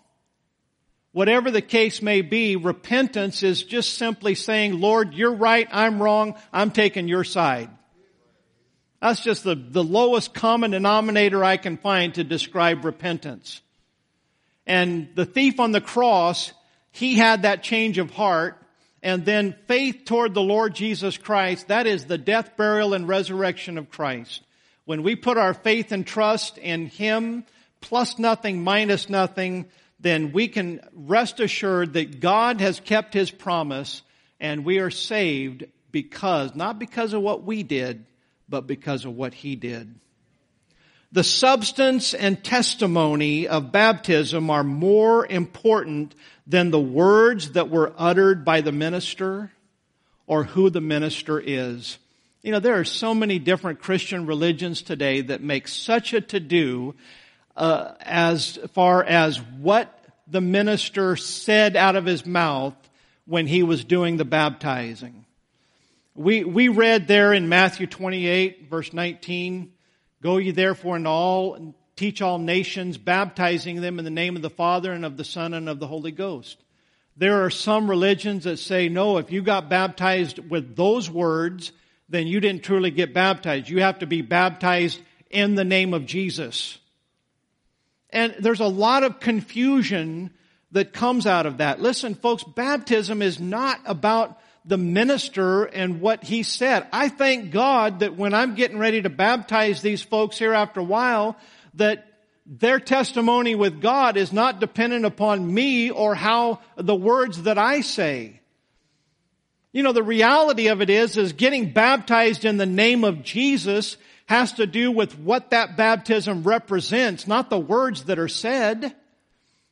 Whatever the case may be, repentance is just simply saying, Lord, you're right, I'm wrong, I'm taking your side. That's just the, the lowest common denominator I can find to describe repentance. And the thief on the cross, he had that change of heart. And then faith toward the Lord Jesus Christ, that is the death, burial, and resurrection of Christ. When we put our faith and trust in Him, plus nothing, minus nothing, then we can rest assured that God has kept His promise and we are saved because, not because of what we did, but because of what he did. The substance and testimony of baptism are more important than the words that were uttered by the minister or who the minister is. You know, there are so many different Christian religions today that make such a to-do uh, as far as what the minister said out of his mouth when he was doing the baptizing. We, we read there in Matthew 28 verse 19, Go ye therefore into all, and teach all nations, baptizing them in the name of the Father and of the Son and of the Holy Ghost. There are some religions that say, no, if you got baptized with those words, then you didn't truly get baptized. You have to be baptized in the name of Jesus. And there's a lot of confusion that comes out of that. Listen, folks, baptism is not about the minister and what he said. I thank God that when I'm getting ready to baptize these folks here after a while, that their testimony with God is not dependent upon me or how the words that I say. You know, the reality of it is, is getting baptized in the name of Jesus has to do with what that baptism represents, not the words that are said.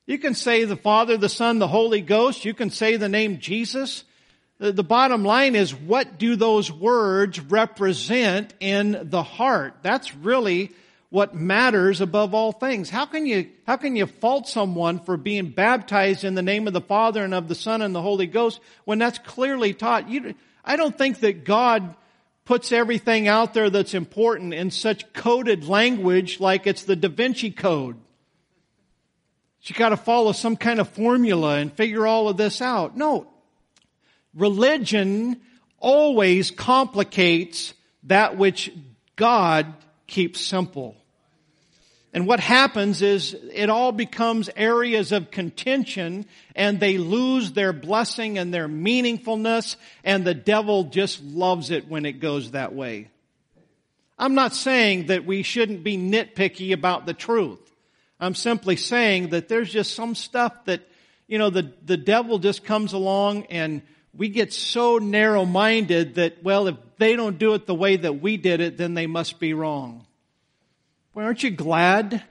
You can say the Father, the Son, the Holy Ghost. You can say the name Jesus. Uh, the bottom line is what do those words represent in the heart? That's really what matters above all things. How can you, how can you fault someone for being baptized in the name of the Father and of the Son and the Holy Ghost when that's clearly taught? You, I don't think that God puts everything out there that's important in such coded language like it's the Da Vinci Code. You gotta follow some kind of formula and figure all of this out. No, religion always complicates that which God keeps simple. And what happens is it all becomes areas of contention and they lose their blessing and their meaningfulness and the devil just loves it when it goes that way. I'm not saying that we shouldn't be nitpicky about the truth. I'm simply saying that there's just some stuff that, you know, the, the devil just comes along and we get so narrow minded that, well, if they don't do it the way that we did it, then they must be wrong. Well, aren't you glad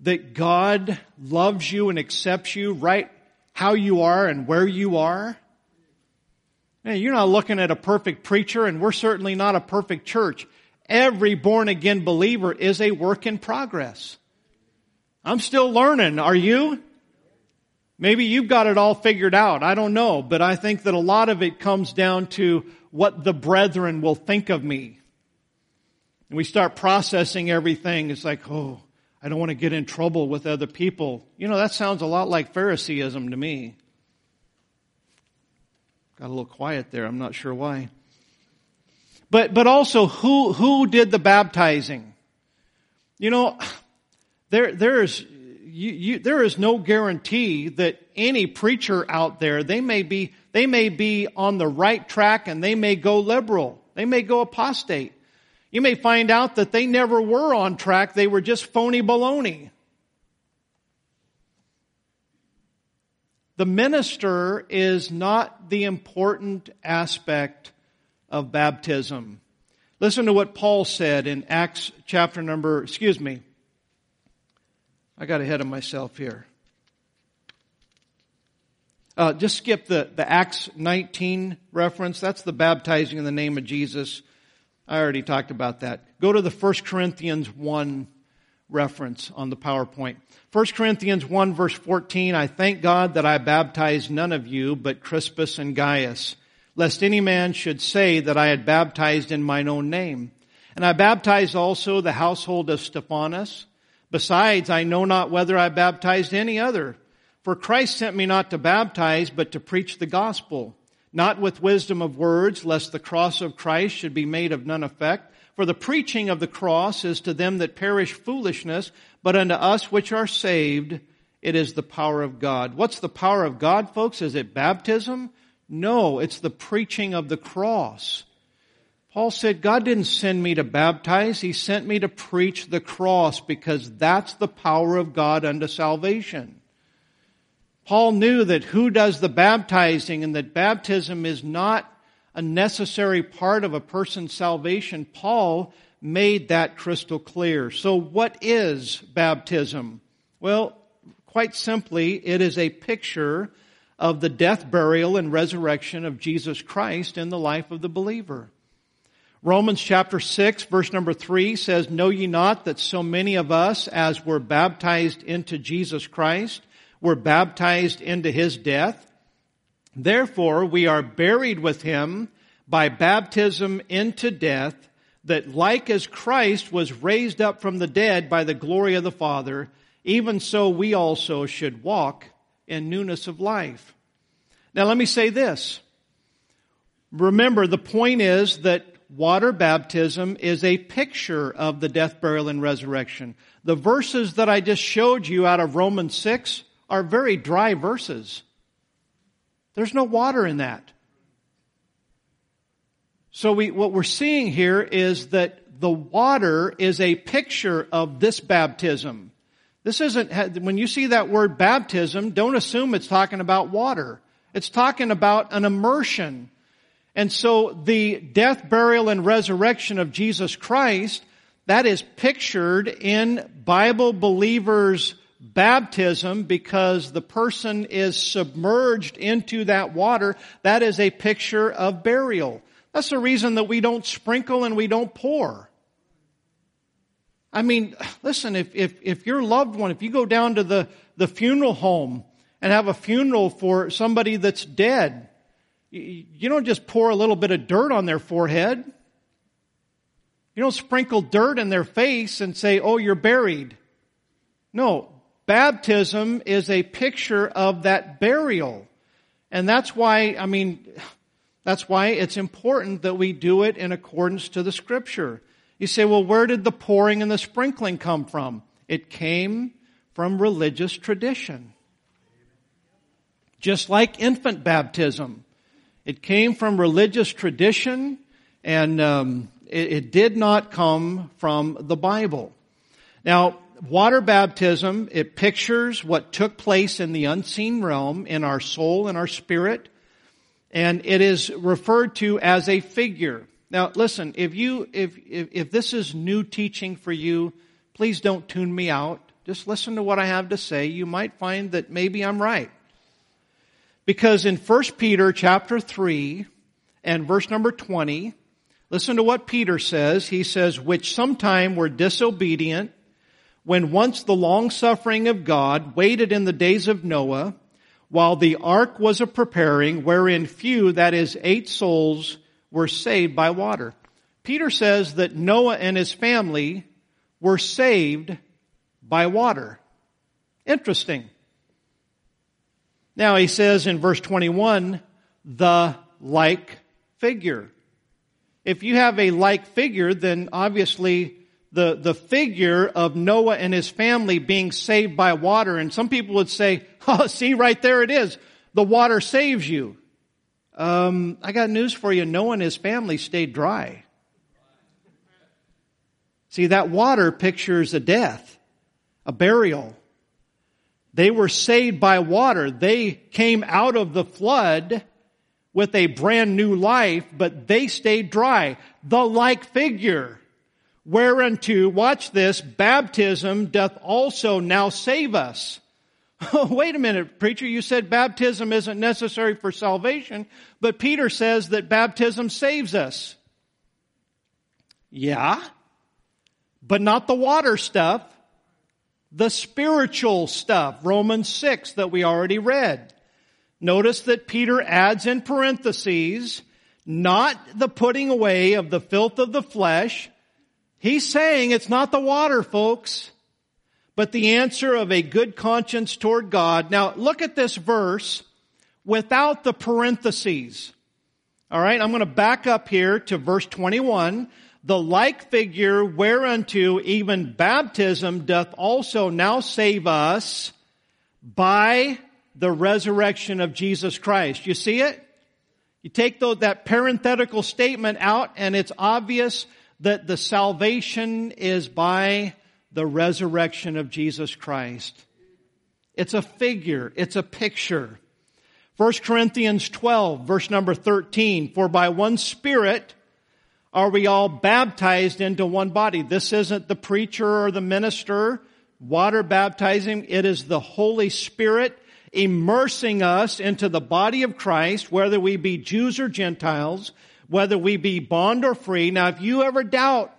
that God loves you and accepts you right how you are and where you are? Hey, you're not looking at a perfect preacher and we're certainly not a perfect church. Every born again believer is a work in progress. I'm still learning. Are you? Maybe you've got it all figured out. I don't know. But I think that a lot of it comes down to what the brethren will think of me. And we start processing everything. It's like, oh, I don't want to get in trouble with other people. You know, that sounds a lot like Phariseeism to me. Got a little quiet there. I'm not sure why. But, but also, who, who did the baptizing? You know, there, there is, you, you, there is no guarantee that any preacher out there, they may be, they may be on the right track and they may go liberal. They may go apostate. You may find out that they never were on track. They were just phony baloney. The minister is not the important aspect of baptism. Listen to what Paul said in Acts chapter number, excuse me, I got ahead of myself here. Uh, just skip the, the Acts 19 reference. That's the baptizing in the name of Jesus. I already talked about that. Go to the 1 Corinthians 1 reference on the PowerPoint. 1 Corinthians 1 verse 14, I thank God that I baptized none of you but Crispus and Gaius, lest any man should say that I had baptized in mine own name. And I baptized also the household of Stephanas. Besides, I know not whether I baptized any other. For Christ sent me not to baptize, but to preach the gospel, not with wisdom of words, lest the cross of Christ should be made of none effect. For the preaching of the cross is to them that perish foolishness, but unto us which are saved, it is the power of God. What's the power of God, folks? Is it baptism? No, it's the preaching of the cross. Paul said, God didn't send me to baptize. He sent me to preach the cross because that's the power of God unto salvation. Paul knew that who does the baptizing and that baptism is not a necessary part of a person's salvation. Paul made that crystal clear. So what is baptism? Well, quite simply, it is a picture of the death, burial, and resurrection of Jesus Christ in the life of the believer. Romans chapter 6 verse number 3 says, Know ye not that so many of us as were baptized into Jesus Christ were baptized into his death? Therefore we are buried with him by baptism into death, that like as Christ was raised up from the dead by the glory of the Father, even so we also should walk in newness of life. Now let me say this. Remember, the point is that water baptism is a picture of the death, burial, and resurrection. The verses that I just showed you out of Romans 6 are very dry verses. There's no water in that. So we, what we're seeing here is that the water is a picture of this baptism. This isn't, when you see that word baptism, don't assume it's talking about water. It's talking about an immersion. And so the death, burial, and resurrection of Jesus Christ, that is pictured in Bible believers' baptism because the person is submerged into that water. That is a picture of burial. That's the reason that we don't sprinkle and we don't pour. I mean, listen, if, if, if your loved one, if you go down to the, the funeral home and have a funeral for somebody that's dead, you don't just pour a little bit of dirt on their forehead. You don't sprinkle dirt in their face and say, oh, you're buried. No, baptism is a picture of that burial. And that's why, I mean, that's why it's important that we do it in accordance to the scripture. You say, well, where did the pouring and the sprinkling come from? It came from religious tradition. Just like infant baptism. It came from religious tradition and um, it, it did not come from the Bible. Now, water baptism, it pictures what took place in the unseen realm in our soul and our spirit, and it is referred to as a figure. Now, listen, if you, if, if, if this is new teaching for you, please don't tune me out. Just listen to what I have to say. You might find that maybe I'm right. Because in 1 Peter chapter 3 and verse number 20, listen to what Peter says. He says, which sometime were disobedient, when once the long suffering of God waited in the days of Noah, while the ark was a preparing, wherein few, that is eight souls, were saved by water. Peter says that Noah and his family were saved by water. Interesting. Now he says in verse 21, the like figure. If you have a like figure, then obviously the, the figure of Noah and his family being saved by water. And some people would say, *laughs* oh, see right there it is. The water saves you. Um, I got news for you. Noah and his family stayed dry. See, that water pictures a death, a burial. They were saved by water. They came out of the flood with a brand new life, but they stayed dry. The like figure Whereunto, watch this, baptism doth also now save us. Oh, *laughs* wait a minute, preacher, you said baptism isn't necessary for salvation, but Peter says that baptism saves us. Yeah, but not the water stuff, the spiritual stuff, Romans 6 that we already read. Notice that Peter adds in parentheses, not the putting away of the filth of the flesh, He's saying it's not the water, folks, but the answer of a good conscience toward God. Now look at this verse without the parentheses. Alright, I'm gonna back up here to verse 21. The like figure whereunto even baptism doth also now save us by the resurrection of Jesus Christ. You see it? You take that parenthetical statement out and it's obvious that the salvation is by the resurrection of Jesus Christ. It's a figure. It's a picture. 1 Corinthians 12 verse number 13, for by one spirit are we all baptized into one body. This isn't the preacher or the minister water baptizing. It is the Holy Spirit immersing us into the body of Christ, whether we be Jews or Gentiles, whether we be bond or free. Now, if you ever doubt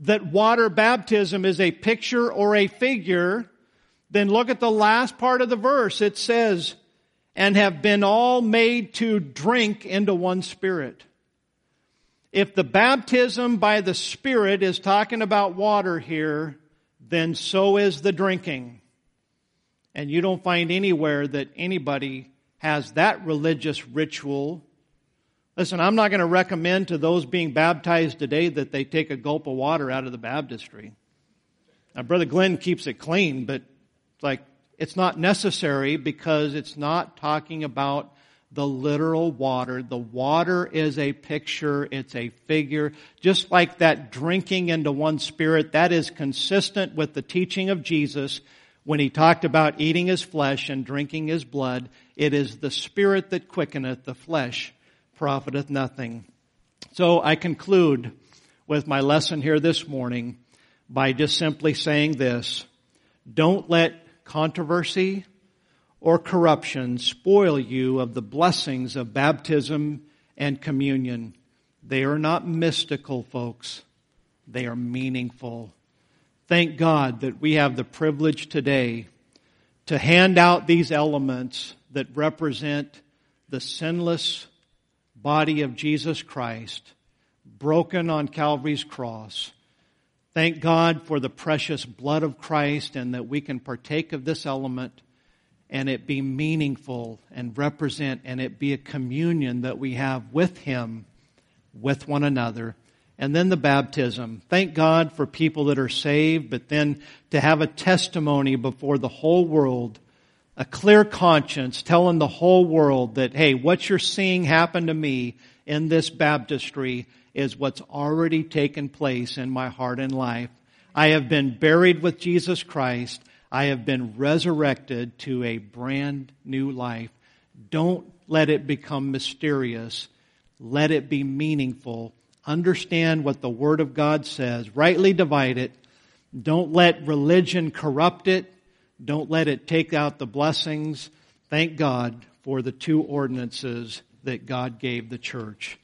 that water baptism is a picture or a figure, then look at the last part of the verse. It says, and have been all made to drink into one spirit. If the baptism by the Spirit is talking about water here, then so is the drinking. And you don't find anywhere that anybody has that religious ritual Listen, I'm not going to recommend to those being baptized today that they take a gulp of water out of the baptistry. Now, Brother Glenn keeps it clean, but like, it's not necessary because it's not talking about the literal water. The water is a picture, it's a figure. Just like that drinking into one spirit, that is consistent with the teaching of Jesus when he talked about eating his flesh and drinking his blood. It is the spirit that quickeneth the flesh profiteth nothing. So I conclude with my lesson here this morning by just simply saying this. Don't let controversy or corruption spoil you of the blessings of baptism and communion. They are not mystical, folks. They are meaningful. Thank God that we have the privilege today to hand out these elements that represent the sinless body of Jesus Christ, broken on Calvary's cross. Thank God for the precious blood of Christ and that we can partake of this element and it be meaningful and represent and it be a communion that we have with Him, with one another. and then the baptism. Thank God for people that are saved, but then to have a testimony before the whole world, a clear conscience telling the whole world that, hey, what you're seeing happen to me in this baptistry is what's already taken place in my heart and life. I have been buried with Jesus Christ. I have been resurrected to a brand new life. Don't let it become mysterious. Let it be meaningful. Understand what the Word of God says. Rightly divide it. Don't let religion corrupt it. Don't let it take out the blessings. Thank God for the two ordinances that God gave the church.